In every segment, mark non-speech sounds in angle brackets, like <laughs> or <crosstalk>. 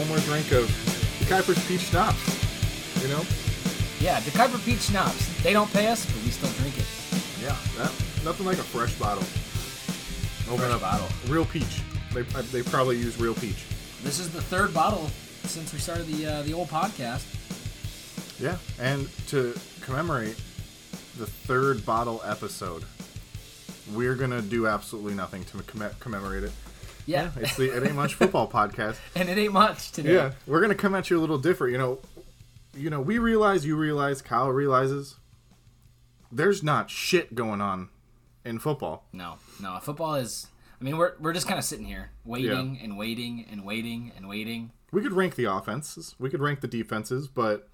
one more drink of DeKuyper's Peach Schnapps. You know? Yeah, the Kuiper Peach Schnapps. They don't pay us, but we still drink it. Yeah. That nothing like a fresh bottle. Open Fresh up bottle. Real peach. They they probably use real peach. This is the third bottle since we started the uh, the old podcast. Yeah, and to commemorate the third bottle episode, we're gonna do absolutely nothing to comm- commemorate it. Yeah, It's the It Ain't Much Football podcast. <laughs> and it ain't much today. Yeah, we're gonna come at you a little different. You know, you know, we realize, you realize, Kyle realizes. There's not shit going on in football. No, no. Football is. I mean, we're we're just kind of sitting here waiting and waiting and waiting and waiting. We could rank the offenses, we could rank the defenses, but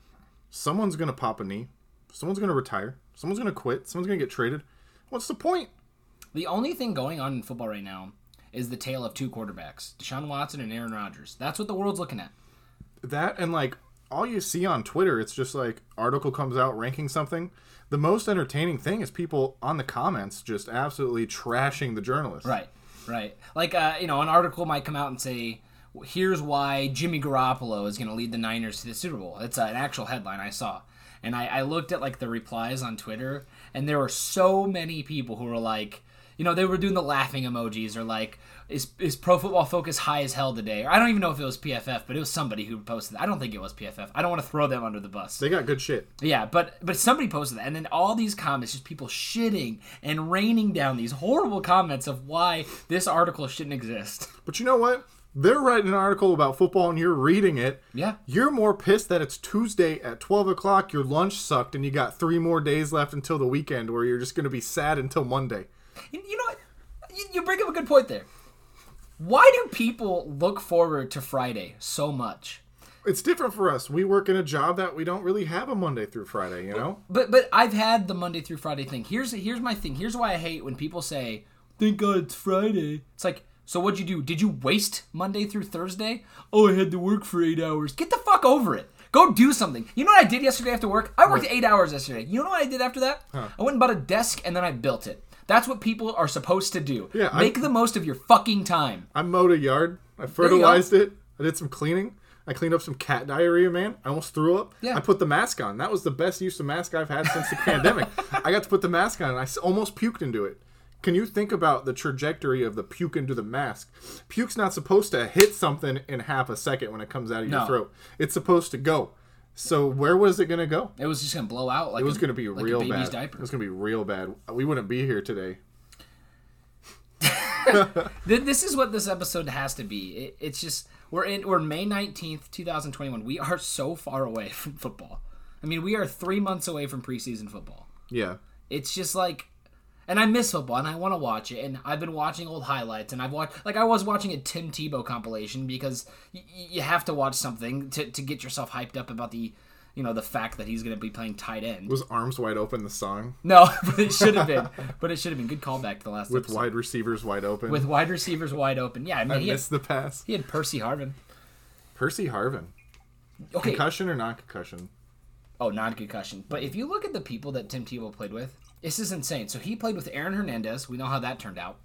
someone's gonna pop a knee, someone's gonna retire, someone's gonna quit, someone's gonna get traded. What's the point? The only thing going on in football right now is the tale of two quarterbacks, Deshaun Watson and Aaron Rodgers. That's what the world's looking at. that and like all you see on Twitter, it's just like article comes out ranking something. The most entertaining thing is people on the comments just absolutely trashing the journalist. Right, right. Like, uh, you know, an article might come out and say, "Here's why Jimmy Garoppolo is going to lead the Niners to the Super Bowl." It's an actual headline I saw, and I, I looked at like the replies on Twitter, and there were so many people who were like, you know, they were doing the laughing emojis or like, "Is is Pro Football Focus high as hell today?" Or I don't even know if it was PFF, but it was somebody who posted. I don't think it was PFF. I don't want to throw them under the bus. They got good shit. Yeah, but but somebody posted that, and then all these comments, just people shitting and raining down these horrible comments of why this article shouldn't exist. <laughs> But you know what? They're writing an article about football and you're reading it. Yeah, You're more pissed that it's Tuesday at 12 o'clock, your lunch sucked, and you got three more days left until the weekend where you're just going to be sad until Monday. You, you know what? You, you bring up a good point there. Why do people look forward to Friday so much? It's different for us. We work in a job that we don't really have a Monday through Friday, you know? But but I've had the Monday through Friday thing. Here's here's my thing. Here's why I hate when people say, "Thank God it's Friday." It's like, so what'd you do? Did you waste Monday through Thursday? Oh, I had to work for eight hours. Get the fuck over it. Go do something. You know what I did yesterday after work? I worked eight hours yesterday. You know what I did after that? I went and bought a desk and then I built it. That's what people are supposed to do. Yeah, Make the most of your fucking time. I mowed a yard. I fertilized it. I did some cleaning. I cleaned up some cat diarrhea, man. I almost threw up. Yeah. I put the mask on. That was the best use of mask I've had since the pandemic. <laughs> I got to put the mask on and I almost puked into it. Can you think about the trajectory of the puke into the mask? Puke's not supposed to hit something in half a second when it comes out of your No. throat. It's supposed to go. So where was it going to go? It was just gonna blow out like It was a- going to be like real bad. diaper. It was going to be real bad. We wouldn't be here today. <laughs> This is what this episode has to be. It, it's just we're in we're May nineteenth, two thousand twenty one. We are so far away <laughs> from football. I mean, we are three months away from preseason football. Yeah. It's just like, and I miss football, and I want to watch it. And I've been watching old highlights, and I've watched like I was watching a Tim Tebow compilation because y- you have to watch something to to get yourself hyped up about the. You know the fact that he's going to be playing tight end. Was Arms Wide Open the song? No, <laughs> but it should have been. But it should have been. Good callback to the last With episode. wide receivers wide open. with wide receivers wide open. Yeah, I mean I he had, missed the pass. he had Percy Harvin. Percy Harvin. Okay. Concussion or non concussion? Oh, non concussion. But if you look at the people that Tim Tebow played with, this is insane. So he played with Aaron Hernandez. We know how that turned out.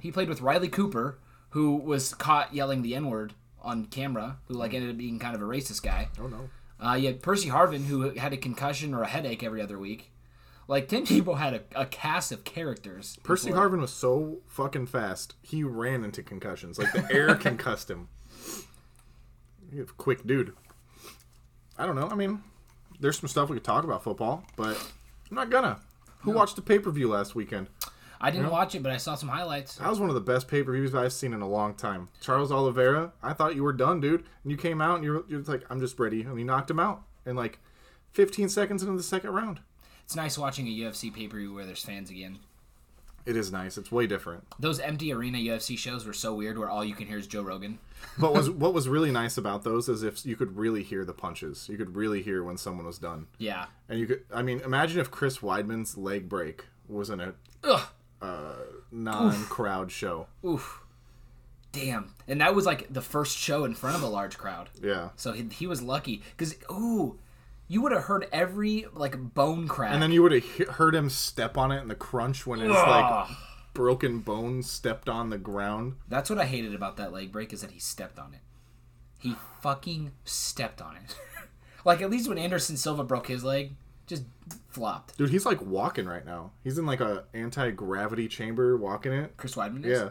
He played with Riley Cooper, who was caught yelling the N word on camera, who like ended up being kind of a racist guy. Oh no. Uh, you had Percy Harvin, who had a concussion or a headache every other week. Like Tim Tebow had a, a cast of characters. Percy before- Harvin was so fucking fast, he ran into concussions. Like the air <laughs> concussed him. He's a quick dude. I don't know. I mean, there's some stuff we could talk about football, but I'm not gonna. Who watched the pay per view last weekend? I didn't watch it, but I saw some highlights. That was one of the best pay per views I've seen in a long time. Charles Oliveira, I thought you were done, dude. And you came out and you're, you're like, I'm just ready. And you knocked him out in like 15 seconds into the second round. It's nice watching a UFC pay per view where there's fans again. It is nice. It's way different. Those empty arena UFC shows were so weird, where all you can hear is Joe Rogan. But was <laughs> what was really nice about those is if you could really hear the punches. You could really hear when someone was done. Yeah. And you could I mean, imagine if Chris Weidman's leg break was in a Ugh. Uh, non-crowd show. Oof. Damn. And that was like the first show in front of a large crowd. Yeah. So he, he was lucky because ooh, you would have heard every like bone crack. And then you would have he- heard him step on it and the crunch when it's like broken bones stepped on the ground. That's what I hated about that leg break is that he stepped on it. He fucking stepped on it. <laughs> like at least when Anderson Silva broke his leg, just flopped. Dude, he's like walking right now. He's in like a anti gravity chamber walking it. Chris Weidman is. Yeah.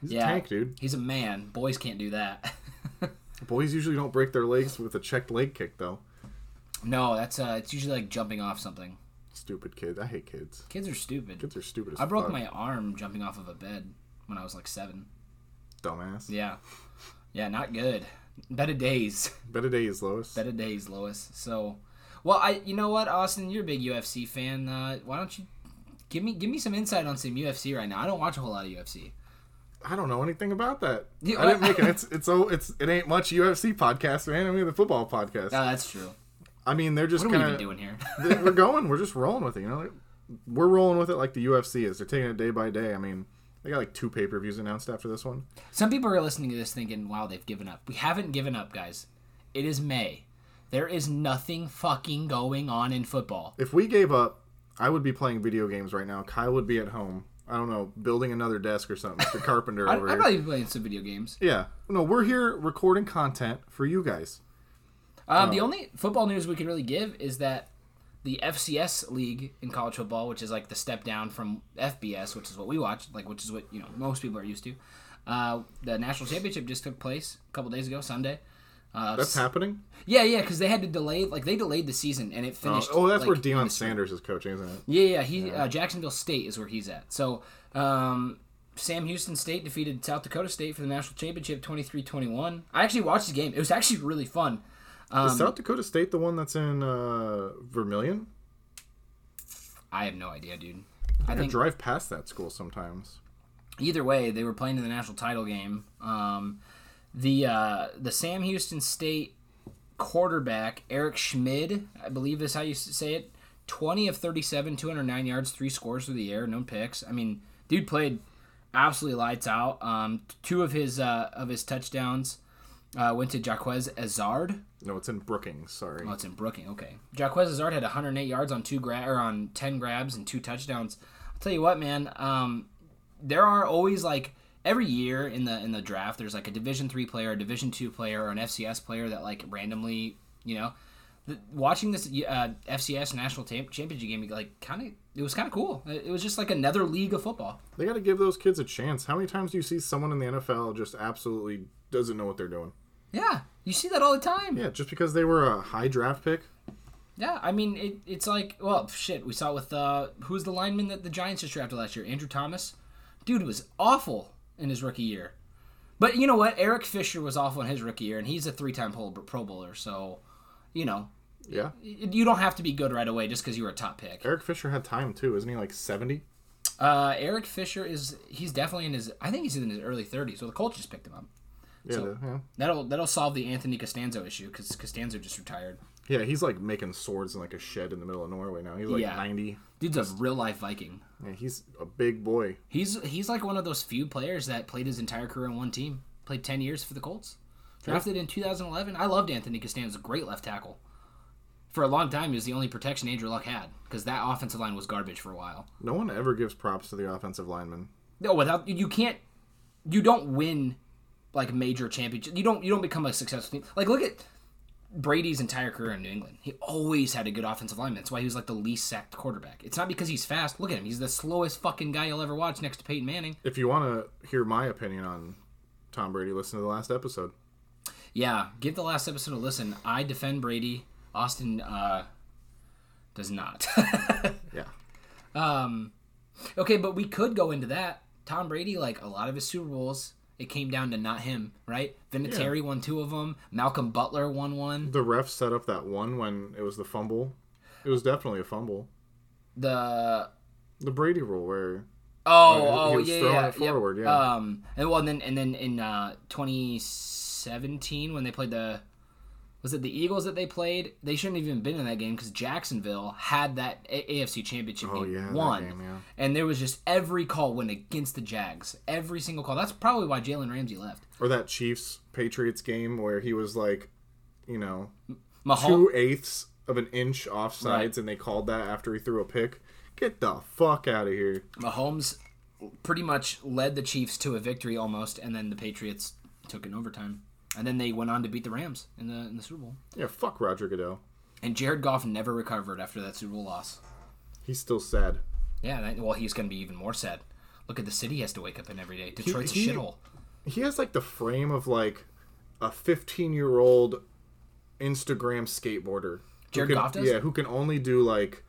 He's Yeah. a tank, dude. He's a man. Boys can't do that. <laughs> Boys usually don't break their legs with a checked leg kick though. No, that's uh, it's usually like jumping off something. Stupid kids. I hate kids. Kids are stupid. Kids are stupid as I broke fuck. my arm jumping off of a bed when I was like seven. dumbass. Yeah, yeah, not good. Better days. <laughs> Better days, Lois. Better days, Lois. So, well, I, you know what, Austin, you're a big UFC fan. Uh, why don't you give me give me some insight on some UFC right now? I don't watch a whole lot of UFC. I don't know anything about that. Yeah, I didn't make it. It's <laughs> it's oh it's it ain't much UFC podcast, man. I mean the football podcast. No, that's true. I mean they're just What are we kind even of doing here? <laughs> we're going. We're just rolling with it. You know, we're rolling with it like the UFC is. They're taking it day by day. I mean, they got like two pay per views announced after this one. Some people are listening to this thinking, "Wow, they've given up." We haven't given up, guys. It is May. There is nothing fucking going on in football. If we gave up, I would be playing video games right now. Kyle would be at home. I don't know, building another desk or something. Mr. <laughs> Carpenter I, over I'd here. probably be playing some video games. Yeah, no, we're here recording content for you guys. Um, The Oh. only football news we can really give is that the FCS league in college football, which is like the step down from FBS, which is what we watch, like which is what you know most people are used to. Uh, the national championship just took place a couple days ago, Sunday. Uh, That's happening. yeah, yeah, because they had to delay, like they delayed the season and it Oh, finished. oh, that's like, where Deion. Sanders is coaching, isn't it? Yeah, yeah, he Uh, Jacksonville State is where he's at. So, um, Sam Houston State defeated South Dakota State for the national championship 23-21. I actually watched the game. It was actually really fun. Um, Is South Dakota State the one that's in uh, Vermillion? I have no idea, dude. I, I think drive past that school sometimes. either way, they were playing in the national title game. Um, the uh, the Sam Houston State quarterback Eric Schmid, I believe is how you say it. Twenty of thirty-seven, two hundred nine yards, three scores through the air, no picks. I mean, dude played absolutely lights out. Um, two of his uh, of his touchdowns uh, went to Jequez Ezzard. No, it's in Brookings. Sorry. Oh, it's in Brooking. Okay. Jequez Ezzard had 108 yards on two gra- or on 10 grabs and two touchdowns. I'll tell you what, man. Um, there are always like every year in the in the draft, there's like a Division three player, a Division two player, or an FCS player that like randomly, you know, the, watching this uh, FCS national championship game, like kind of, it was kind of cool. It, it was just like another league of football. They got to give those kids a chance. How many times do you see someone in the NFL just absolutely doesn't know what they're doing? Yeah, you see that all the time. Yeah, just because they were a high draft pick. Yeah, I mean, it, it's like, well, shit. We saw with uh, who's the lineman that the Giants just drafted last year? Andrew Thomas. Dude was awful in his rookie year. But you know what? Eric Fisher was awful in his rookie year, and he's a three-time Pro Pro Bowler. So, you know, Yeah. you don't have to be good right away just because you were a top pick. Eric Fisher had time too, isn't he? Like seventy. Uh, Eric Fisher is he's definitely in his. I think he's in his early 30s. So the Colts just picked him up. Yeah, So- yeah. That'll that'll solve the Anthony Castonzo issue because Castonzo just retired. Yeah, he's like making swords in like a shed in the middle of Norway now. He's like Yeah. ninety. Dude's a real life Viking. Yeah, he's a big boy. He's he's like one of those few players that played his entire career on one team. Played ten years for the Colts. Drafted in 2011. I loved Anthony Castonzo. Great left tackle. For a long time, he was the only protection Andrew Luck had because that offensive line was garbage for a while. No one ever gives props to the offensive lineman. No, without you can't, you don't win like major championship. You don't you don't become a successful team. Like look at Brady's entire career in New England. He always had a good offensive line. That's why he was like the least sacked quarterback. It's not because he's fast. Look at him. He's the slowest fucking guy you'll ever watch next to Peyton Manning. If you want to hear my opinion on Tom Brady, listen to the last episode. Yeah, give the last episode a listen. I defend Brady. Austin uh, does not. <laughs> Yeah. um, okay, but we could go into that. Tom Brady, like a lot of his Super Bowls, it came down to not him, right? Vinatieri won two of them. Malcolm Butler won one. The ref set up that one when it was the fumble. It was definitely a fumble. The The Brady rule where oh Uh, he oh was yeah throwing yeah it forward, yeah. Um, and well, and then and then in uh, 2017 when they played the was it the Eagles that they played? They shouldn't have even been in that game because Jacksonville had that AFC Championship Oh, game yeah, won, game, yeah. and there was just every call went against the Jags. Every single call. That's probably why Jalen Ramsey left. or that Chiefs Patriots game where he was like, you know, Mahomes. two eighths of an inch offsides, Right. and they called that after he threw a pick. Get the fuck out of here! Mahomes pretty much led the Chiefs to a victory almost, and then the Patriots took an overtime, and then they went on to beat the Rams in the in the Super Bowl. Yeah, fuck Roger Goodell. And Jared Goff never recovered after that Super Bowl loss. He's still sad. Yeah, that, well, he's going to be even more sad. Look at the city he has to wake up in every day. Detroit's he- a shithole. He has like the frame of like a 15 year old Instagram skateboarder. Jared can- Goff does? Yeah, who can only do like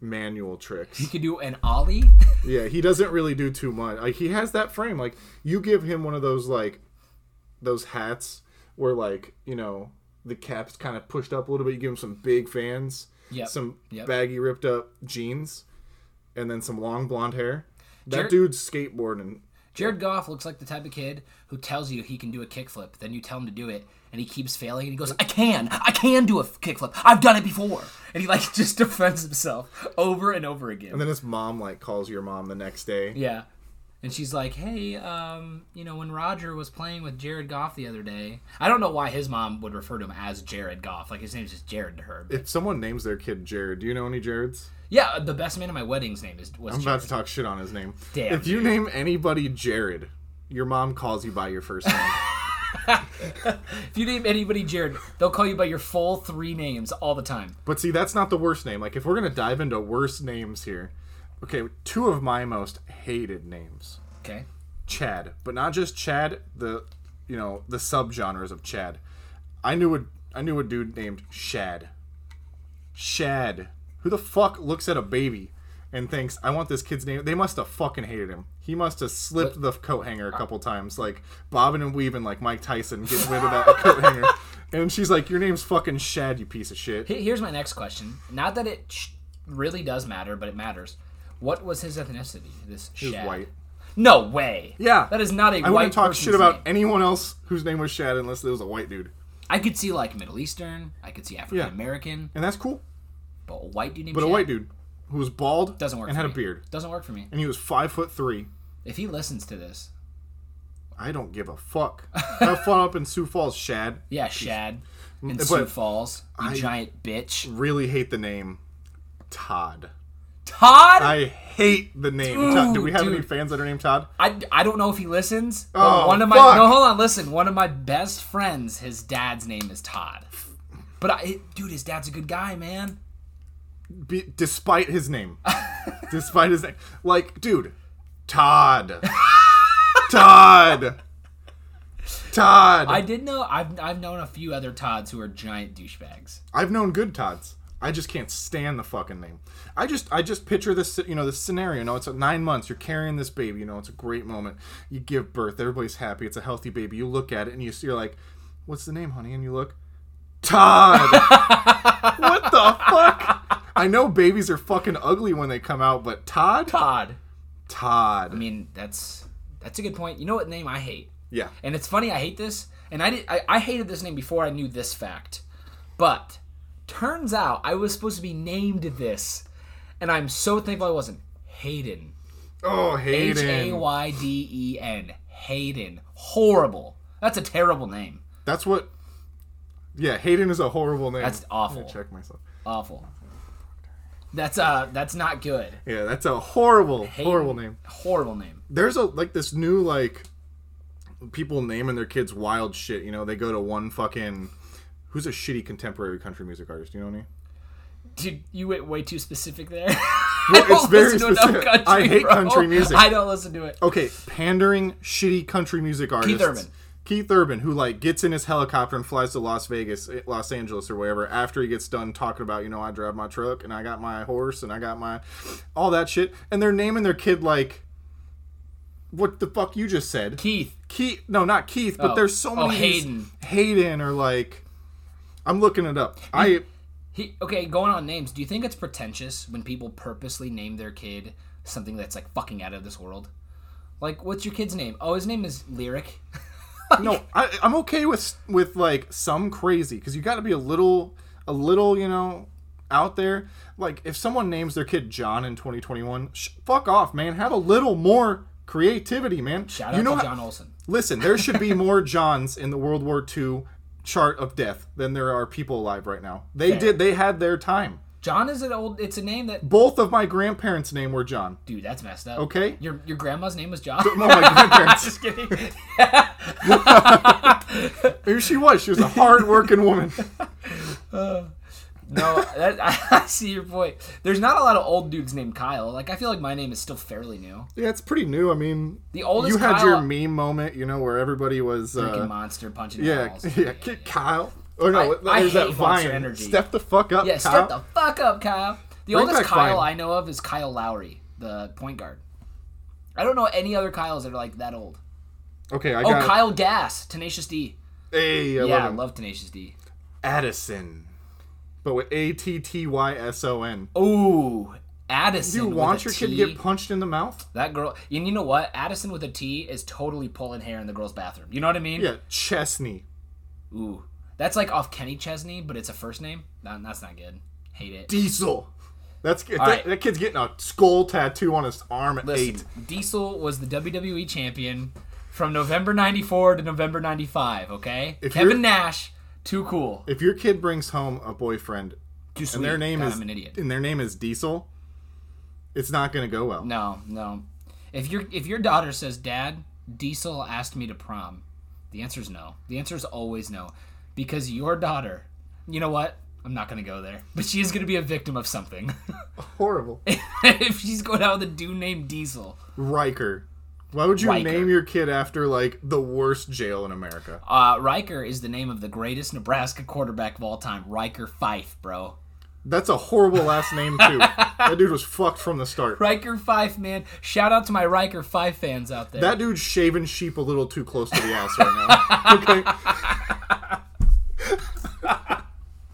manual tricks. He could do an ollie. Yeah, he doesn't really do too much. Like he has that frame. Like you give him one of those like those hats where like you know the cap's kind of pushed up a little bit. You give him some big fans, Yep. some Yep. baggy ripped up jeans, and then some long blonde hair. That Jared- dude's skateboarding. Jared Goff looks like the type of kid who tells you he can do a kickflip, then you tell him to do it, and he keeps failing, and he goes, "I can, I can do a kickflip. I've done it before," and he like <laughs> just defends himself over and over again. And then his mom like calls your mom the next day. yeah, and she's like, "Hey, um, you know, when Roger was playing with Jared Goff the other day, I don't know why his mom would refer to him as Jared Goff, like his name's just Jared to her. If someone names their kid Jared, do you know any Jareds? yeah, the best man at my wedding's name is was I'm Jared. about to talk shit on his name. Damn, if you name anybody Jared, your mom calls you by your first name. <laughs> If you name anybody Jared, they'll call you by your full three names all the time. But see, that's not the worst name. Like, if we're gonna dive into worst names here, okay, two of my most hated names, Okay. Chad, but not just Chad. The, you know, the subgenres of Chad. I knew a I knew a dude named Shad. Shad. Who the fuck looks at a baby and thinks I want this kid's name? They must have fucking hated him. He must have slipped the coat hanger a couple times, like bobbing and weaving, like Mike Tyson getting rid of that <laughs> coat hanger. And she's like, "Your name's fucking Shad, you piece of shit." Here's my next question. Not that it sh- really does matter, but it matters. What was his ethnicity? This He was Shad? white. No way. Yeah. that is not a I white wouldn't talk person's shit about name. anyone else whose name was Shad unless it was a white dude, I could see like Middle Eastern. I could see African American, and that's cool. but a white dude named But a Shad white dude who was bald doesn't work and for had me. a beard, Doesn't work for me. and he was five foot three. If he listens to this, I don't give a fuck. Have fun up in Sioux Falls, Shad. <laughs> yeah, Shad in mm, But Sioux Falls, you I- giant bitch. Really hate the name Todd. Todd. I hate the name. Todd. Do we have any fans that are named Todd? I, I don't know if he listens. Oh, one of my fuck. no, hold on, listen. One of my best friends, his dad's name is Todd. But I, dude, his dad's a good guy, man. Be, despite his name, <laughs> despite his name, like, dude, Todd, <laughs> Todd, Todd. I did know I've I've known a few other Todds who are giant douchebags. I've known good Todds. I just can't stand the fucking name. I just I just picture this you know this scenario. You know, it's at nine months. You're carrying this baby. You know, it's a great moment. You give birth. Everybody's happy. It's a healthy baby. You look at it and you see, you're like, "What's the name, honey?" And you look, Todd. <laughs> what the fuck? I know babies are fucking ugly when they come out, but Todd, Todd. Todd. I mean, that's that's a good point. You know what name I hate? yeah, And it's funny, I hate this, and I did I, I hated this name before I knew this fact. But turns out I was supposed to be named this, and I'm so thankful I wasn't. Hayden. Oh, H Hayden. A Y D E N. Hayden. Horrible. That's a terrible name. That's what. Yeah, Hayden is a horrible name. That's awful. Check myself. Awful. That's uh that's not good. Yeah, that's a horrible, horrible name. Horrible name. there's a like this new like people naming their kids wild shit. You know, they go to one fucking who's a shitty contemporary country music artist. Do you know any? Dude, you went way too specific there. <laughs> Well, it's very listen to enough specific. I hate bro. country music. I don't listen to it. Okay, pandering shitty country music artists. Urban. Keith Urban, who like gets in his helicopter and flies to Las Vegas, eh, Los Angeles, or wherever after he gets done talking about, you know, I drive my truck and I got my horse and I got my all that shit, and they're naming their kid like what the fuck you just said. Keith. Keith, no, not Keith, but Oh. there's so Oh, many. Hayden. Hayden, or like, I'm looking it up. I He okay, going on names. Do you think it's pretentious when people purposely name their kid something that's like fucking out of this world? Like, what's your kid's name? Oh, his name is Lyric. <laughs> no, I, I'm okay with with like some crazy because you got to be a little, a little, you know, out there. Like if someone names their kid John in 2021, sh- fuck off, man. Have a little more creativity, man. Shout you out know to how- John Olson. Listen, there should be <laughs> more Johns in the World War II chart of death than there are people alive right now. They Fair. did. They had their time. John is an old. It's a name that. Both of my grandparents' name were John. Dude, that's messed up. Okay. Your your grandma's name was John. <laughs> No, my grandparents. <laughs> Just kidding. <laughs> Maybe she was. She was a hard-working woman. Uh, No, that, <laughs> I, see your point. There's not a lot of old dudes named Kyle. Like I feel like my name is still fairly new. Yeah, it's pretty new. I mean, The oldest you had Kyle- your meme moment, you know, where everybody was. Freaking Uh, monster punching yeah, <laughs> yeah, Kid Kyle. Or no, I- I there's that hate Monster Vine. Energy. Step the fuck up, Yeah, Kyle. step the fuck up, Kyle. The Bring oldest back Kyle Vine. I know of is Kyle Lowry, the point guard. I don't know any other Kyles that are like that old. Okay, I Oh, got. Kyle Gass, Tenacious D. Hey, I yeah, love I him. love Tenacious D. Addison, but with A T T Y S O N. Ooh, Addison. Do you with want a your kid to get punched in the mouth? that girl? And you know what? Addison with a T is totally pulling hair in the girl's bathroom. You know what I mean? Yeah, Chesney. Ooh, that's like off Kenny Chesney, but it's a first name. That, that's not good. Hate it. Diesel. That's that, right. that kid's getting a skull tattoo on his arm at Listen, eight. Diesel was the WWE champion from November '94 to November '95. Okay, If Kevin Nash, too cool, If your kid brings home a boyfriend and their name God, is I'm an idiot. and their name is Diesel, it's not gonna go well. No, no. If your if your daughter says, "Dad, Diesel asked me to prom," the answer is no. The answer is always no, because your daughter. You know what? I'm not gonna go there, <laughs> but she is gonna be a victim of something. <laughs> Horrible. <laughs> if she's going out with a dude named Diesel. Riker. Why would you Riker. name your kid after like the worst jail in America? Uh, Riker is the name of the greatest Nebraska quarterback of all time, Riker Fife, bro. That's a horrible last name too. <laughs> that dude was fucked from the start. Riker Fife, man. Shout out to my Riker Fife fans out there. That dude's shaving sheep a little too close to the ass right now. <laughs>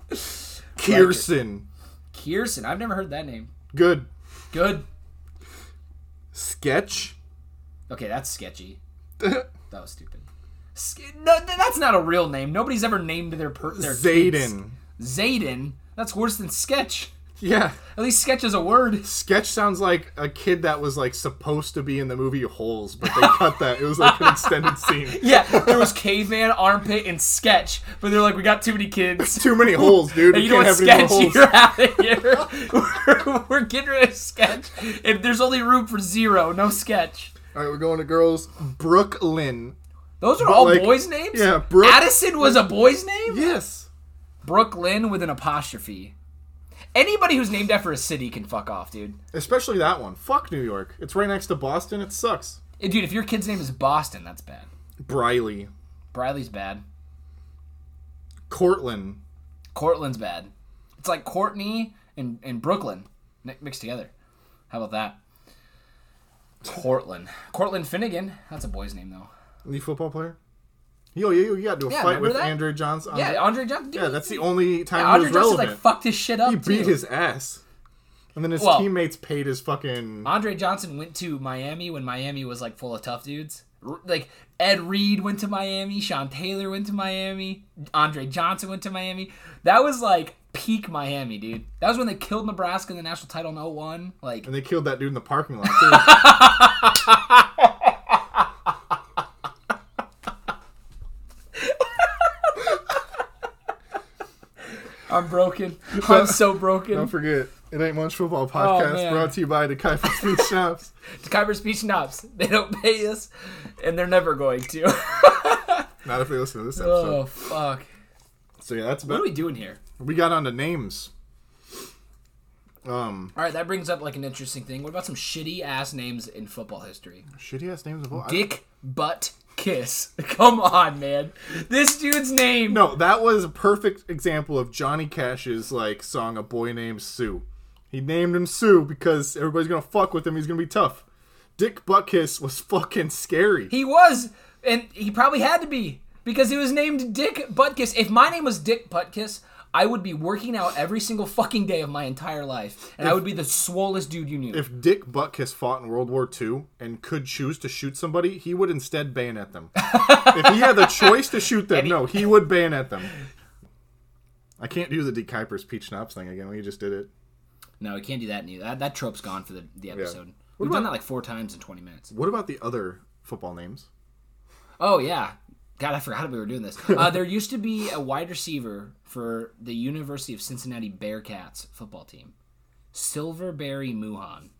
Okay. <laughs> Kirsten. Kirsten, I've never heard that name. Good. Good. Sketch. Okay, that's sketchy. <laughs> That was stupid. No, that's not a real name. Nobody's ever named their per- their kids. Zayden. Zayden. That's worse than sketch. Yeah. At least sketch is a word. Sketch sounds like a kid that was like supposed to be in the movie Holes, but they cut that. It was like an extended scene. <laughs> Yeah, there was caveman, armpit, and sketch, but they're like, we got too many kids. <laughs> Too many holes, dude. And We you know can't what, have sketch? holes. You're out of here. we're, we're getting rid of sketch. If there's only room for zero, no sketch. All right, we're going to girls. Brooklyn. Those are all like- boys' names. yeah, Brooke- Addison was a boy's name. Yes. Brooklyn with an apostrophe. Anybody who's named after a city can fuck off, dude. Especially that one. Fuck New York. It's right next to Boston. It sucks. Eh, Dude, if your kid's name is Boston, that's bad. Briley. Briley's bad. Cortland. Cortland's bad. It's like Courtney and, and Brooklyn mixed together. How about that? Cortland. Cortland Finnegan. That's a boy's name, though. The football player? Yo, yo, you got to do a Yeah, fight remember with that? Andre Johnson. Yeah, Andre Johnson. dude, Yeah, that's the only time yeah, he Andre was Johnson relevant. like fucked his shit up. he beat too. his ass. And then his Well- teammates paid his fucking. Andre Johnson went to Miami when Miami was like full of tough dudes. R- Like Ed Reed went to Miami, Sean Taylor went to Miami, Andre Johnson went to Miami. That was like peak Miami, dude. That was when they killed Nebraska in the national title in 01. Like And they killed that dude in the parking lot, too. <laughs> I'm broken. I'm so broken. Don't forget, it ain't much football podcast Oh, brought to you by the Kuiper <laughs> Speed Shops. Kyber Speech Knobs. They don't pay us, and they're never going to. <laughs> Not if they listen to this episode. oh fuck! So yeah, that's What are we doing here? We got on to names. Um, All right, that brings up like an interesting thing. What about some shitty ass names in football history? shitty ass names of all. Dick Butt Kiss. <laughs> Come on, man. This dude's name. No, that was a perfect example of Johnny Cash's like song "A Boy Named Sue." He named him Sue because everybody's gonna fuck with him. He's gonna be tough. Dick Buttkiss was fucking scary. He was, and he probably had to be because he was named Dick Buttkiss. If my name was Dick Buttkiss, I would be working out every single fucking day of my entire life, and I would be the swollest dude you knew. if Dick Buttkiss fought in World War II and could choose to shoot somebody, he would instead bayonet them. <laughs> if he had the choice to shoot them, no, he would bayonet them. I can't do the Dick Kuiper's peach schnapps thing again. We just did it. no, we can't do that. Neither. That, that trope's gone for the, the episode. We've about- done that like four times in 20 minutes. What about the other football names? Oh, yeah. God, I forgot we were doing this. <laughs> Uh, there used to be a wide receiver for the University of Cincinnati Bearcats football team, Silverberry Mouhon.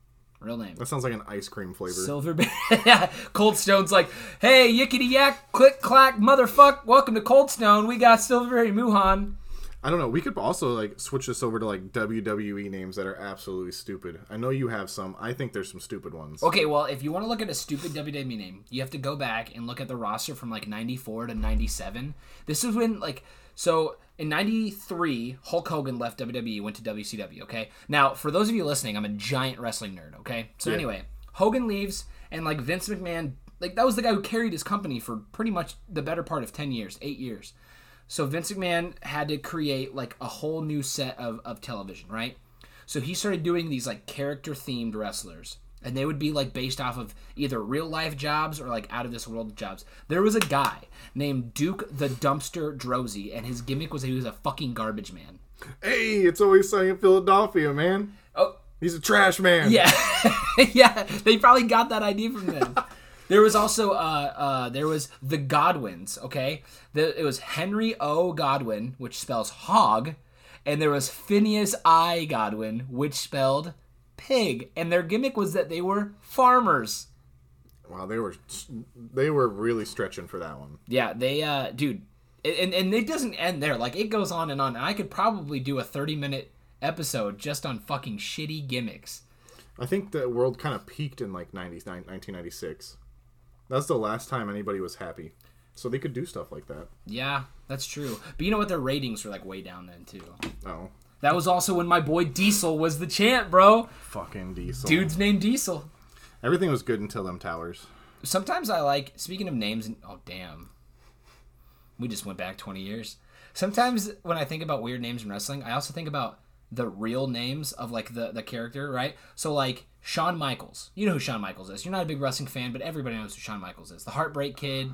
Real name. That sounds like an ice cream flavor. Silverberry. <laughs> yeah. Cold Stone's like, hey, yickety yak, click clack, motherfuck. Welcome to Cold Stone. We got Silverberry Mouhon. I don't know. We could also like switch this over to like WWE names that are absolutely stupid. I know you have some. I think there's some stupid ones. Okay, well, if you want to look at a stupid WWE name, you have to go back and look at the roster from like 94 to 97. This is when, like, so in 93, Hulk Hogan left WWE, went to WCW, okay? Now, for those of you listening, I'm a giant wrestling nerd, okay? So Yeah. anyway, Hogan leaves, and like Vince McMahon, like, that was the guy who carried his company for pretty much the better part of 10 years, eight years. So Vince McMahon had to create like a whole new set of, of television, right? So he started doing these like character themed wrestlers. And they would be like based off of either real life jobs or like out of this world jobs. There was a guy named Duke the Dumpster Droese, and his gimmick was that he was a fucking garbage man. Hey, it's always sunny in Philadelphia, man. Oh, He's a trash man. yeah, <laughs> yeah. They probably got that idea from them. <laughs> There was also uh, uh, there was the Godwinns. Okay, the, it was Henry O. Godwinn, which spells hog, and there was Phineas I. Godwinn, which spelled pig. And their gimmick was that they were farmers. Wow, they were they were really stretching for that one. Yeah, they, uh, dude, and and it doesn't end there. Like it goes on and on. And I could probably do a thirty minute episode just on fucking shitty gimmicks. I think the world kind of peaked in like 90, 1996. That's the last time anybody was happy. So they could do stuff like that. Yeah, that's true. But you know what? Their ratings were like way down then too. Oh, That was also when my boy Diesel was the champ, bro. fucking diesel. Dude's named Diesel. Everything was good until them towers. Sometimes I like speaking of names and oh damn. We just went back 20 years. Sometimes when I think about weird names in wrestling, I also think about the real names of like the the character, right? So like Shawn Michaels. You know who Shawn Michaels is. You're not a big wrestling fan, but everybody knows who Shawn Michaels is. The Heartbreak Kid.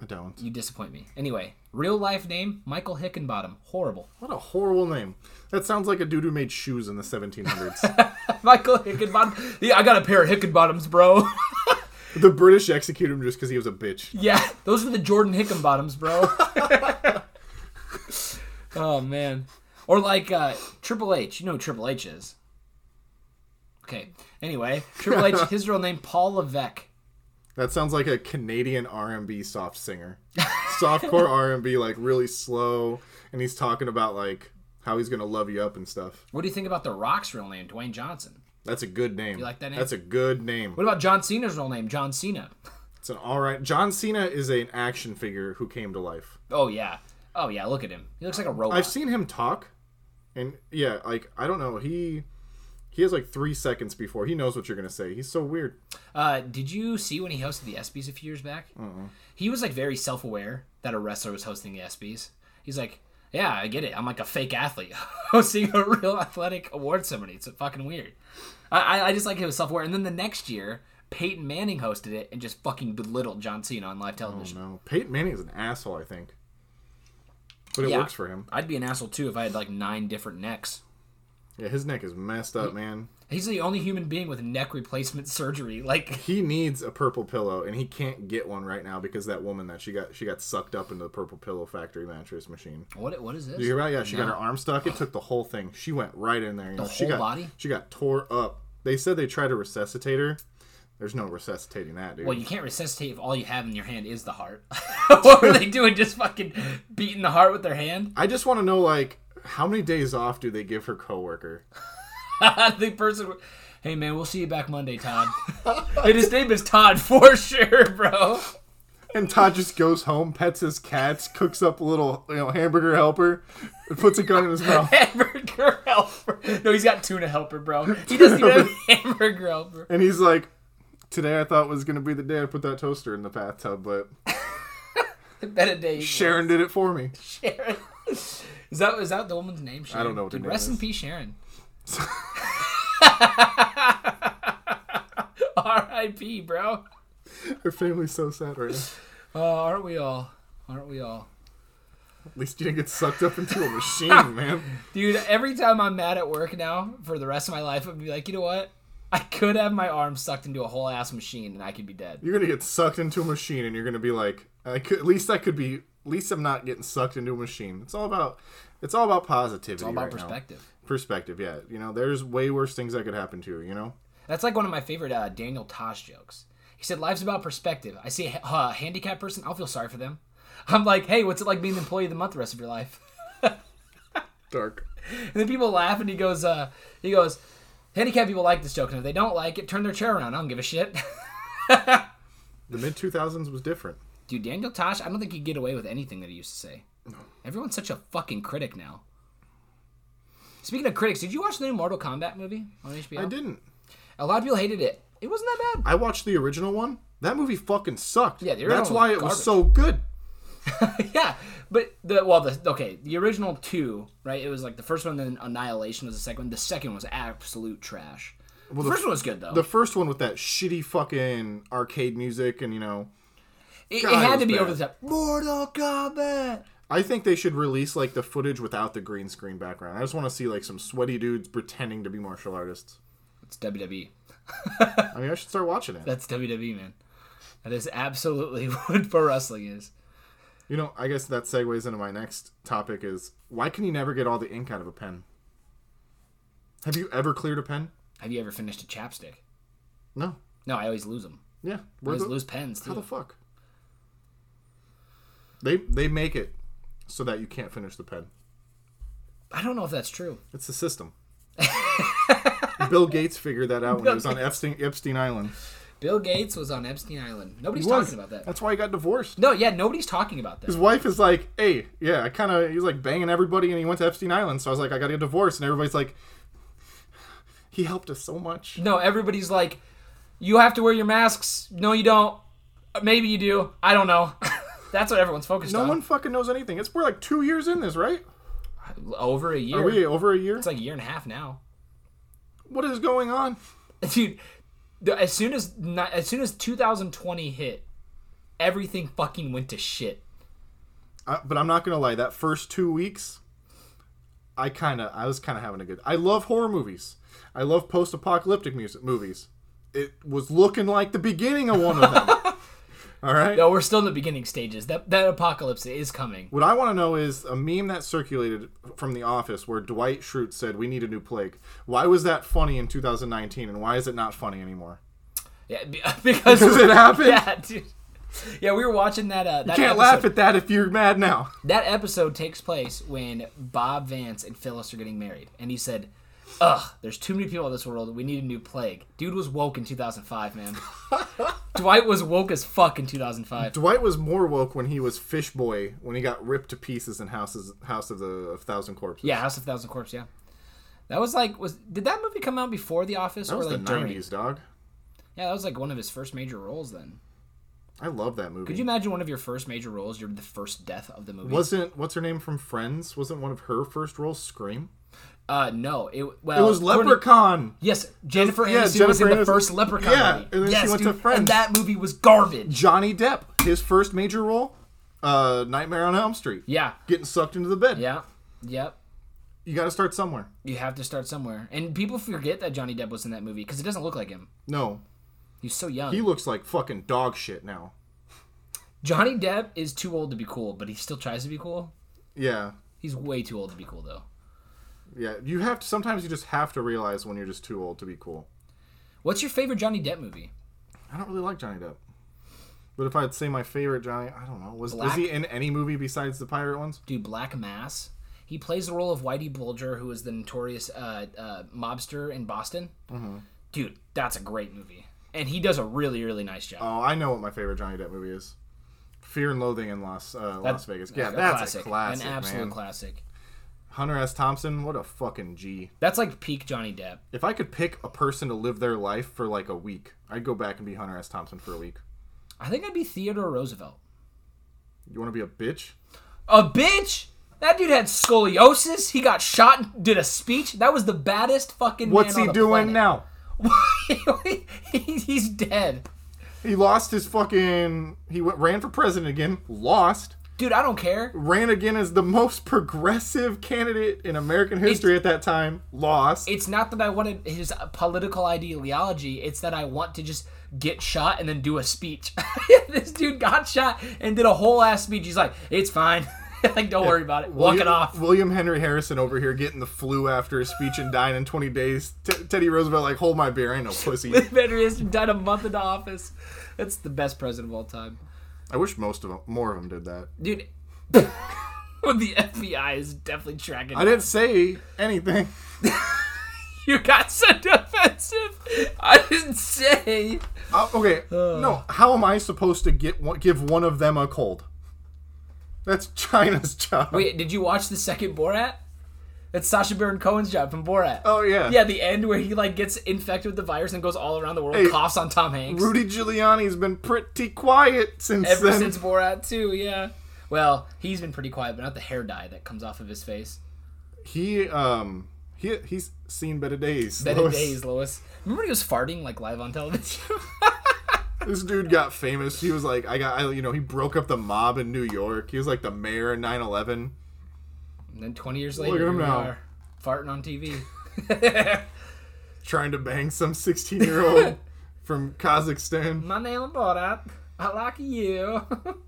I don't. You disappoint me. Anyway, real life name Michael Hickenbottom. Horrible. What a horrible name. That sounds like a dude who made shoes in the 1700s. <laughs> Michael Hickenbottom. Yeah, I got a pair of Hickenbottoms, bro. <laughs> the British executed him just because he was a bitch. Yeah, those are the Jordan Hickenbottoms, bro. <laughs> oh man, or like uh, Triple H. You know who Triple H is. Okay. Anyway, Triple H. His real name Paul Levesque. That sounds like a Canadian R&B soft singer. Softcore <laughs> R&B, like really slow, and he's talking about like how he's gonna love you up and stuff. What do you think about The Rock's real name, Dwayne Johnson? That's a good name. You like that name? That's a good name. What about John Cena's real name, John Cena? It's an all right. John Cena is an action figure who came to life. Oh yeah, oh yeah. Look at him. He looks like a robot. I've seen him talk, and yeah, like I don't know, he he has like three seconds before he knows what you're gonna say. He's so weird. Uh, did you see when he hosted the ESPYS a few years back? He was like very self aware that a wrestler was hosting the ESPYS. He's like, "Yeah, I get it. I'm like a fake athlete <laughs> hosting a real athletic award ceremony. It's fucking weird." I, I- just like he was self aware. And then the next year, Peyton Manning hosted it and just fucking belittled John Cena on live television. Oh, No, Peyton Manning is an asshole. I think, but it Yeah. works for him. I'd be an asshole too if I had like nine different necks. Yeah, his neck is messed up, man. He's the only human being with neck replacement surgery. <laughs> Like, He needs a purple pillow, and he can't get one right now because that woman that she got she got sucked up into the purple pillow factory mattress machine. what? What is this? You hear about? it? Yeah, she got her arm stuck. It took the whole thing. She went right in there. You know, she whole got, body? She got tore up. They said they tried to resuscitate her. There's no resuscitating that, dude. Well, you can't resuscitate if all you have in your hand is the heart. <laughs> what were they doing? Just fucking beating the heart with their hand? I just want to know, like, how many days off do they give her coworker? <laughs> the person, hey man, we'll see you back Monday, Todd. and his name is Todd <laughs> for sure, bro. And Todd just goes home, pets his cats, cooks up a little, you know, hamburger helper, and puts a gun in his mouth. <laughs> Hamburger helper. No, he's got tuna helper, bro. He doesn't even have hamburger helper. And he's like, "Today I thought was gonna be the day I put that toaster in the bathtub, but Bet a day. Sharon did it for me." Sharon. Is that is that the woman's name? Sharon? I don't know what Dude, name rest in is. peace, Sharon. <laughs> <laughs> R.I.P. Bro. Her family's so sad right now. <laughs> Oh, aren't we all? Aren't we all? At least you didn't get sucked up into a machine, man. Dude, every time I'm mad at work now for the rest of my life, I'm be like, you know what? I could have my arm sucked into a whole ass machine and I could be dead. You're gonna get sucked into a machine, and you're gonna be like, I could, at least I could be. At least I'm not getting sucked into a machine. It's all about. It's all about positivity. It's all about right now. perspective. Perspective, yeah. You know, there's way worse things that could happen to you. You know. That's like one of my favorite uh, Daniel Tosh jokes. He said, "Life's about perspective." I see a uh, handicapped person, I'll feel sorry for them. <laughs> I'm like, "Hey, what's it like being the employee of the month the rest of your life?" <laughs> Dark. And then people laugh, and he goes, uh, "He goes, handicapped people like this joke, and if they don't like it, turn their chair around. I don't give a shit." <laughs> The mid 2000s was different. Dude, Daniel Tosh, I don't think he'd get away with anything that he used to say. Everyone's such a fucking critic now. Speaking of critics, did you watch the new Mortal Kombat movie on HBO? I didn't. A lot of people hated it. It wasn't that bad. I watched the original one. That movie fucking sucked. Yeah, the original that's why it was so good. <laughs> yeah, but the well, the okay, the original two, right? It was like the first one, then Annihilation was the second one. The second one was absolute trash. the the first one was good though. The first one with that shitty fucking arcade music, and you know, it, God, it it had was to be bad. over the top. Mortal Kombat. I think they should release like the footage without the green screen background. I just want to see like some sweaty dudes pretending to be martial artists. It's WWE. I mean, I should start watching it. That's WWE, man. That is absolutely <laughs> what pro wrestling is. You know, I guess that segues into my next topic: is why can you never get all the ink out of a pen? Have you ever cleared a pen? Have you ever finished a chapstick? No. No, I always lose them. Yeah. I always the, lose pens how the fuck? They they make it so that you can't finish the pen. I don't know if that's true. It's the system. <laughs> Bill Gates figured that out when Bill he was on Epstein, Epstein Island. Bill Gates was on Epstein Island. Nobody's He was. talking about that. That's why he got divorced. No, yeah, nobody's talking about that. His that. wife is like, hey, yeah, I kind of, he's like banging everybody and he went to Epstein Island. So I was like, I got to get divorced. And everybody's like, <sighs> he helped us so much. No, everybody's like, you have to wear your masks. No, you don't. Maybe you do. I don't know. <laughs> That's what everyone's focused No on. No one fucking knows anything. It's we're like two years in this, right? Over a year. Are we over a year? It's like a year and a half now. What is going on? <laughs> Dude, as soon as not, as soon as 2020 hit, everything fucking went to shit. I, but I'm not gonna lie. That first two weeks, I kind of, I was kind of having a good. I love horror movies. I love post-apocalyptic music movies. It was looking like the beginning of one of them. <laughs> All right. No, we're still in the beginning stages. That that apocalypse is coming. What I want to know is a meme that circulated from The Office where Dwight Schrute said, "We need a new plague." Why was that funny in 2019, and why is it not funny anymore? Yeah, <laughs> because Because it happened. <laughs> Yeah, dude. Yeah, we were watching that. Uh, that Can't episode. laugh at that if you're mad now. That episode takes place when Bob Vance and Phyllis are getting married, and he said, "Ugh, there's too many people in this world. We need a new plague." Dude was woke in 2005, man. <laughs> Dwight was woke as fuck in 2005. Dwight was more woke when he was Fish Boy when he got ripped to pieces in Houses House of the of Thousand Corpses. Yeah, House of Thousand Corpse. Yeah, that was like was did that movie come out before The Office that or was like the during? '90s, dog. Yeah, that was like one of his first major roles. Then I love that movie. could you imagine one of your first major roles? You're the first death of the movie. Wasn't what's her name from Friends? Wasn't one of her first roles Scream? Uh, no. It well. It was Leprechaun. Yes, Jennifer Yeah, Aniston was in the Aniston. first Leprechaun Yeah, movie. and then she yes, went to dude, Friends. and that movie was garbage. Johnny Depp, his first major role, uh, Nightmare on Elm Street. Yeah, Getting sucked into the bed. yeah, yep. You got to start somewhere. You have to start somewhere, and people forget that Johnny Depp was in that movie because it doesn't look like him. No, He's so young. he looks like fucking dog shit now. Johnny Depp is too old to be cool, but he still tries to be cool. Yeah, He's way too old to be cool, though. Yeah. You have to. Sometimes you just have to realize when you're just too old to be cool. What's your favorite Johnny Depp movie? I don't really like Johnny Depp. But if I'd say my favorite Johnny, I don't know. Was was Black- he in any movie besides the pirate ones? Dude, Black Mass. He plays the role of Whitey Bulger, who is the notorious uh, uh, mobster in Boston. Mm-hmm. Dude, that's a great movie, and he does a really, really nice job. Oh, I know what my favorite Johnny Depp movie is. Fear and Loathing in Las uh, Las Vegas. Yeah, a that's a classic, an absolute man. classic. Hunter S. Thompson, what a fucking G. That's like peak Johnny Depp. If I could pick a person to live their life for like a week, I'd go back and be Hunter S. Thompson for a week. I think I'd be Theodore Roosevelt. You want to be a bitch? A bitch. That dude had scoliosis. He got shot and did a speech. That was the baddest fucking. What's man he the doing planet. now? <laughs> He's dead. He lost his fucking. He went, ran for president again, lost. Dude, I don't care. ran again as the most progressive candidate in American history at that time. Lost. It's not that I wanted his political ideology. It's that I want to just get shot and then do a speech. <laughs> this dude got shot and did a whole ass speech. He's like, "It's fine." <laughs> like, don't worry about it. Walk William, it off. William Henry Harrison over here getting the flu after his speech and dying in 20 days. T- Teddy Roosevelt like, hold my beer, I ain't no <laughs> pussy. Henry has died a month into office. That's the best president of all time, I wish most of them, more of them did that. dude. when <laughs> the FBI is definitely tracking. I didn't say anything. <laughs> You got so defensive. I didn't say. Uh, okay, no. How am I supposed to get one, give one of them a cold? That's China's job. Wait, did you watch the second Borat? That's Sacha Baron Cohen's job from Borat. Oh yeah. Yeah, the end where he like gets infected with the virus and goes all around the world, Hey, coughs on Tom Hanks. Rudy Giuliani's been pretty quiet since Ever then. since Borat too, yeah. Well, he's been pretty quiet, but not the hair dye that comes off of his face. He um he he's seen better days. Better Lois. days, Lois. Remember when he was farting like live on television? <laughs> This dude got famous. He was like, I got, I, you know, he broke up the mob in New York. He was like the mayor in 9/11. And then 20 years later, him here we now. are, farting on TV. <laughs> trying to bang some 16 year old <laughs> from Kazakhstan. My name is Borat. I like you. <laughs>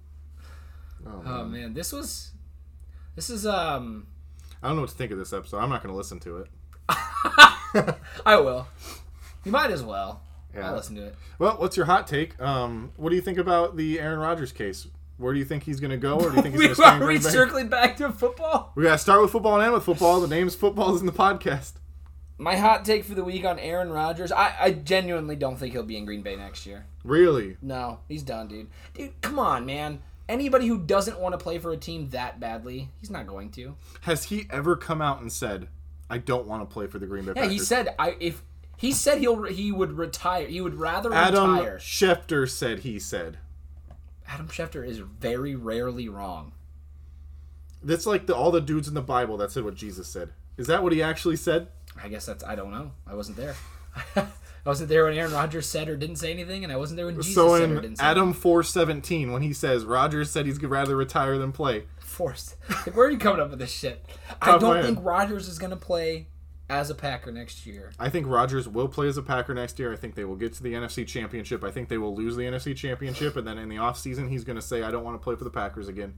Oh, oh man, this was, this is um, I don't know what to think of this episode. I'm not going to listen to it. I will. You might as well. Yeah. I'll listen to it. Well, what's your hot take? Um, what do you think about the Aaron Rodgers case? Where do you think he's going to go, or do you think he's <laughs> going to stay in are we Green Bay? circling back to football. We got to start with football and end with football. The name's football is in the podcast. My hot take for the week on Aaron Rodgers. I, I genuinely don't think he'll be in Green Bay next year. Really? No, he's done, dude. Dude, come on, man. Anybody who doesn't want to play for a team that badly, he's not going to. Has he ever come out and said, "I don't want to play for the Green Bay"? Yeah, he said I if he said he'll he would retire. He would rather Adam retire. Schefter said he said. Adam Schefter is very rarely wrong. That's like the, all the dudes in the Bible that said what Jesus said. Is that what he actually said? I guess that's I don't know. I wasn't there. <laughs> I wasn't there when Aaron Rodgers said or didn't say anything, and I wasn't there when Jesus so said or in didn't say Adam four seventeen, when he says Rodgers said he'd rather retire than play. Forced. <laughs> Like, where are you coming up with this shit? I Top of my don't think Rodgers is gonna play as a Packer next year. I think Rodgers will play as a Packer next year. I think they will get to the NFC Championship. I think they will lose the NFC Championship, and then in the offseason, he's going to say, "I don't want to play for the Packers again,"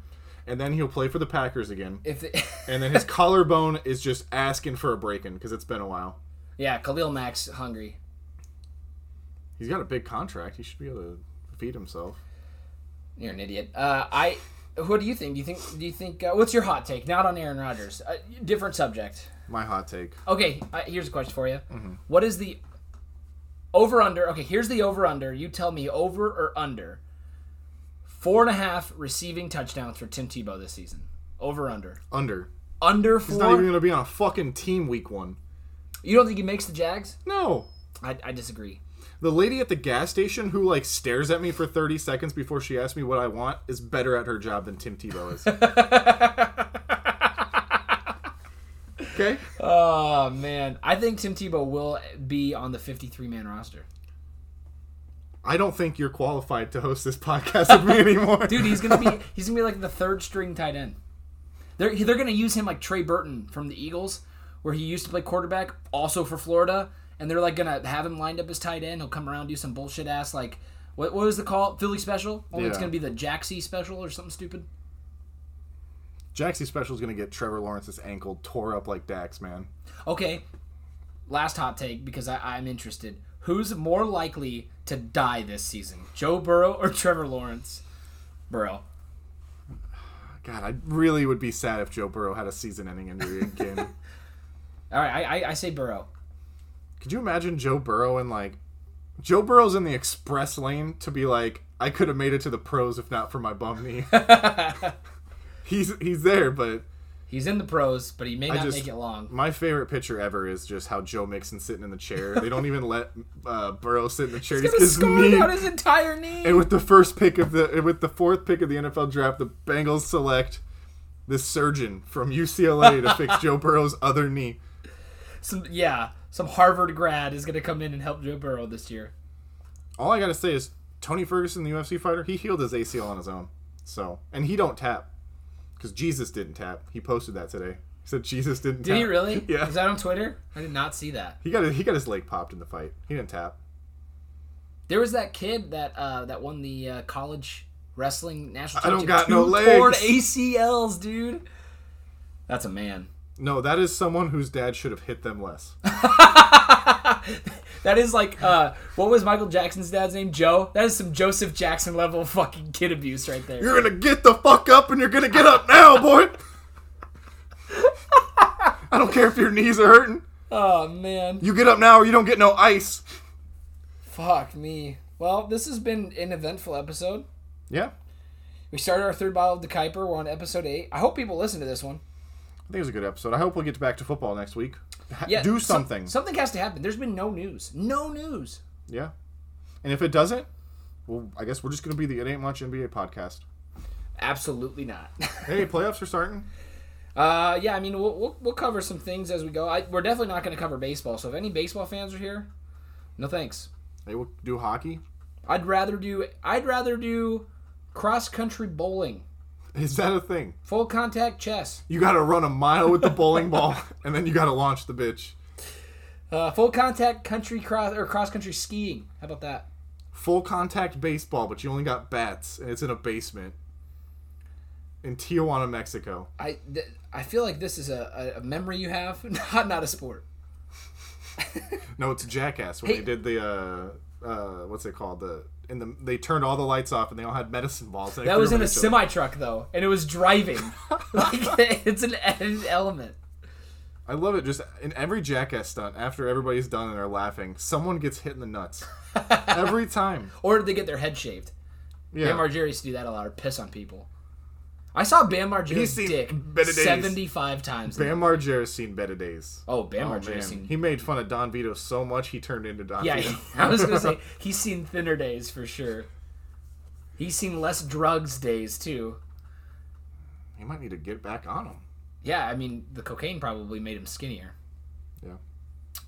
and then he'll play for the Packers again, If the, <laughs> and then his collarbone is just asking for a break-in because it's been a while. yeah, Khalil Mack's hungry. He's got a big contract. He should be able to feed himself. You're an idiot. Uh, I. What do you think? Do you think? Do you think? Uh, what's your hot take? Not on Aaron Rodgers. Uh, different subject. My hot take. Okay, uh, here's a question for you. Mm-hmm. What is the over under? Okay, here's the over under. You tell me over or under. Four and a half receiving touchdowns for Tim Tebow this season. Over under. Under. Under four. He's not even going to be on a fucking team week one. You don't think he makes the Jags? No. I, I disagree. The lady at the gas station who like stares at me for 30 seconds before she asks me what I want is better at her job than Tim Tebow is. <laughs> okay? Oh man, I think Tim Tebow will be on the 53 man roster. I don't think you're qualified to host this podcast with me <laughs> anymore. Dude, he's gonna be <laughs> he's gonna be like the third string tight end. They're they're gonna use him like Trey Burton from the Eagles, where he used to play quarterback, also for Florida, and they're like gonna have him lined up as tight end. He'll come around do some bullshit ass like what what was the call Philly special? Only it's gonna be the Jaxie special or something stupid. Jaxie Special is going to get Trevor Lawrence's ankle tore up like Dak's, man. Okay, last hot take because I, I'm interested. Who's more likely to die this season, Joe Burrow or <laughs> Trevor Lawrence? Burrow. God, I really would be sad if Joe Burrow had a season ending injury again. <laughs> All right, I, I, I say Burrow. Could you imagine Joe Burrow in like. Joe Burrow's in the express lane to be like, I could have made it to the pros if not for my bum knee. <laughs> <laughs> he's he's there, but He's in the pros, but he may not just- make it long. My favorite picture ever is just how Joe Mixon sitting in the chair. They don't even let uh, Burrow sit in the chair. He's Just gonna his knee. out his entire knee. And with the first pick of the, with the fourth pick of the NFL draft, the Bengals select this surgeon from UCLA to fix <laughs> Joe Burrow's other knee. Some yeah, some Harvard grad is gonna come in and help Joe Burrow this year. All I gotta say is Tony Ferguson, the UFC fighter, he healed his ACL on his own. So, and he don't tap. because Jesus didn't tap. He posted that today. He said Jesus didn't. Did tap. he really? <laughs> Yeah. Is that on Twitter? I did not see that. He got he got his leg popped in the fight. He didn't tap. There was that kid that uh, that won the uh, college wrestling national I don't got no Two torn legs. ACLs, dude. That's a man. No, that is someone whose dad should have hit them less. <laughs> <laughs> That is like, uh, what was Michael Jackson's dad's name? Joe. That is some Joseph Jackson level fucking kid abuse right there. You're gonna get the fuck up and you're gonna get up now, boy. I don't care if your knees are hurting. Oh man, You get up now or you don't get no ice. fuck me. Well, this has been an eventful episode. Yeah, We started our third bottle of DeKuyper. We're on episode eight. I hope people listen to this one. I think it's a good episode. I hope we'll get back to football next week. Ha- Yeah, do some- something. something has to happen. There's been no news. No news. Yeah, and if it doesn't, well, I guess we're just gonna be the It Ain't Much NBA podcast. Absolutely not. <laughs> Hey, playoffs are starting. uh, yeah, I mean, we'll, we'll, we'll cover some things as we go. I, we're definitely not going to cover baseball. So if any baseball fans are here, no thanks. Hey, we'll do hockey. I'd rather do I'd rather do cross country bowling, Is that a thing? full contact chess, You gotta run a mile with the bowling ball, <laughs> and then you gotta launch the bitch. uh, full contact country cross or cross country skiing. How about that? Full contact baseball, but you only got bats, and it's in a basement in Tijuana, Mexico. I th- I feel like this is a, a, a memory you have, <laughs> not not a sport. No, it's Jackass when Hey. they did the uh, uh, what's it called? The and the they turned all the lights off and they all had medicine balls. That was in a at each other. semi truck though, and it was driving. <laughs> like <laughs> it's an added element. I love it. Just in every Jackass stunt, after everybody's done and they're laughing, someone gets hit in the nuts <laughs> every time. Or did they get their head shaved? Yeah, Bam Margera do that a lot, or piss on people. I saw Bam Margera's dick better days. seventy-five times. Bam Margera's seen better days. oh, Bam Oh, Margera's seen. He made fun of Don Vito so much he turned into Don yeah, Vito. <laughs> I was gonna say <laughs> he's seen thinner days for sure. He's seen less drugs days too. he might need to get back on him. Yeah, I mean the cocaine probably made him skinnier. Yeah.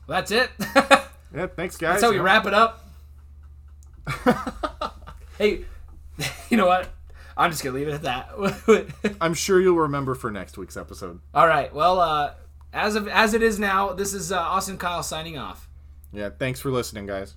Well, that's it. <laughs> Yeah, thanks guys. That's how we wrap it up. hey, you know what? I'm just gonna leave it at that. <laughs> I'm sure you'll remember for next week's episode. All right. Well, uh, as of as it is now, this is uh, Austin Kyle signing off. Yeah, thanks for listening, guys.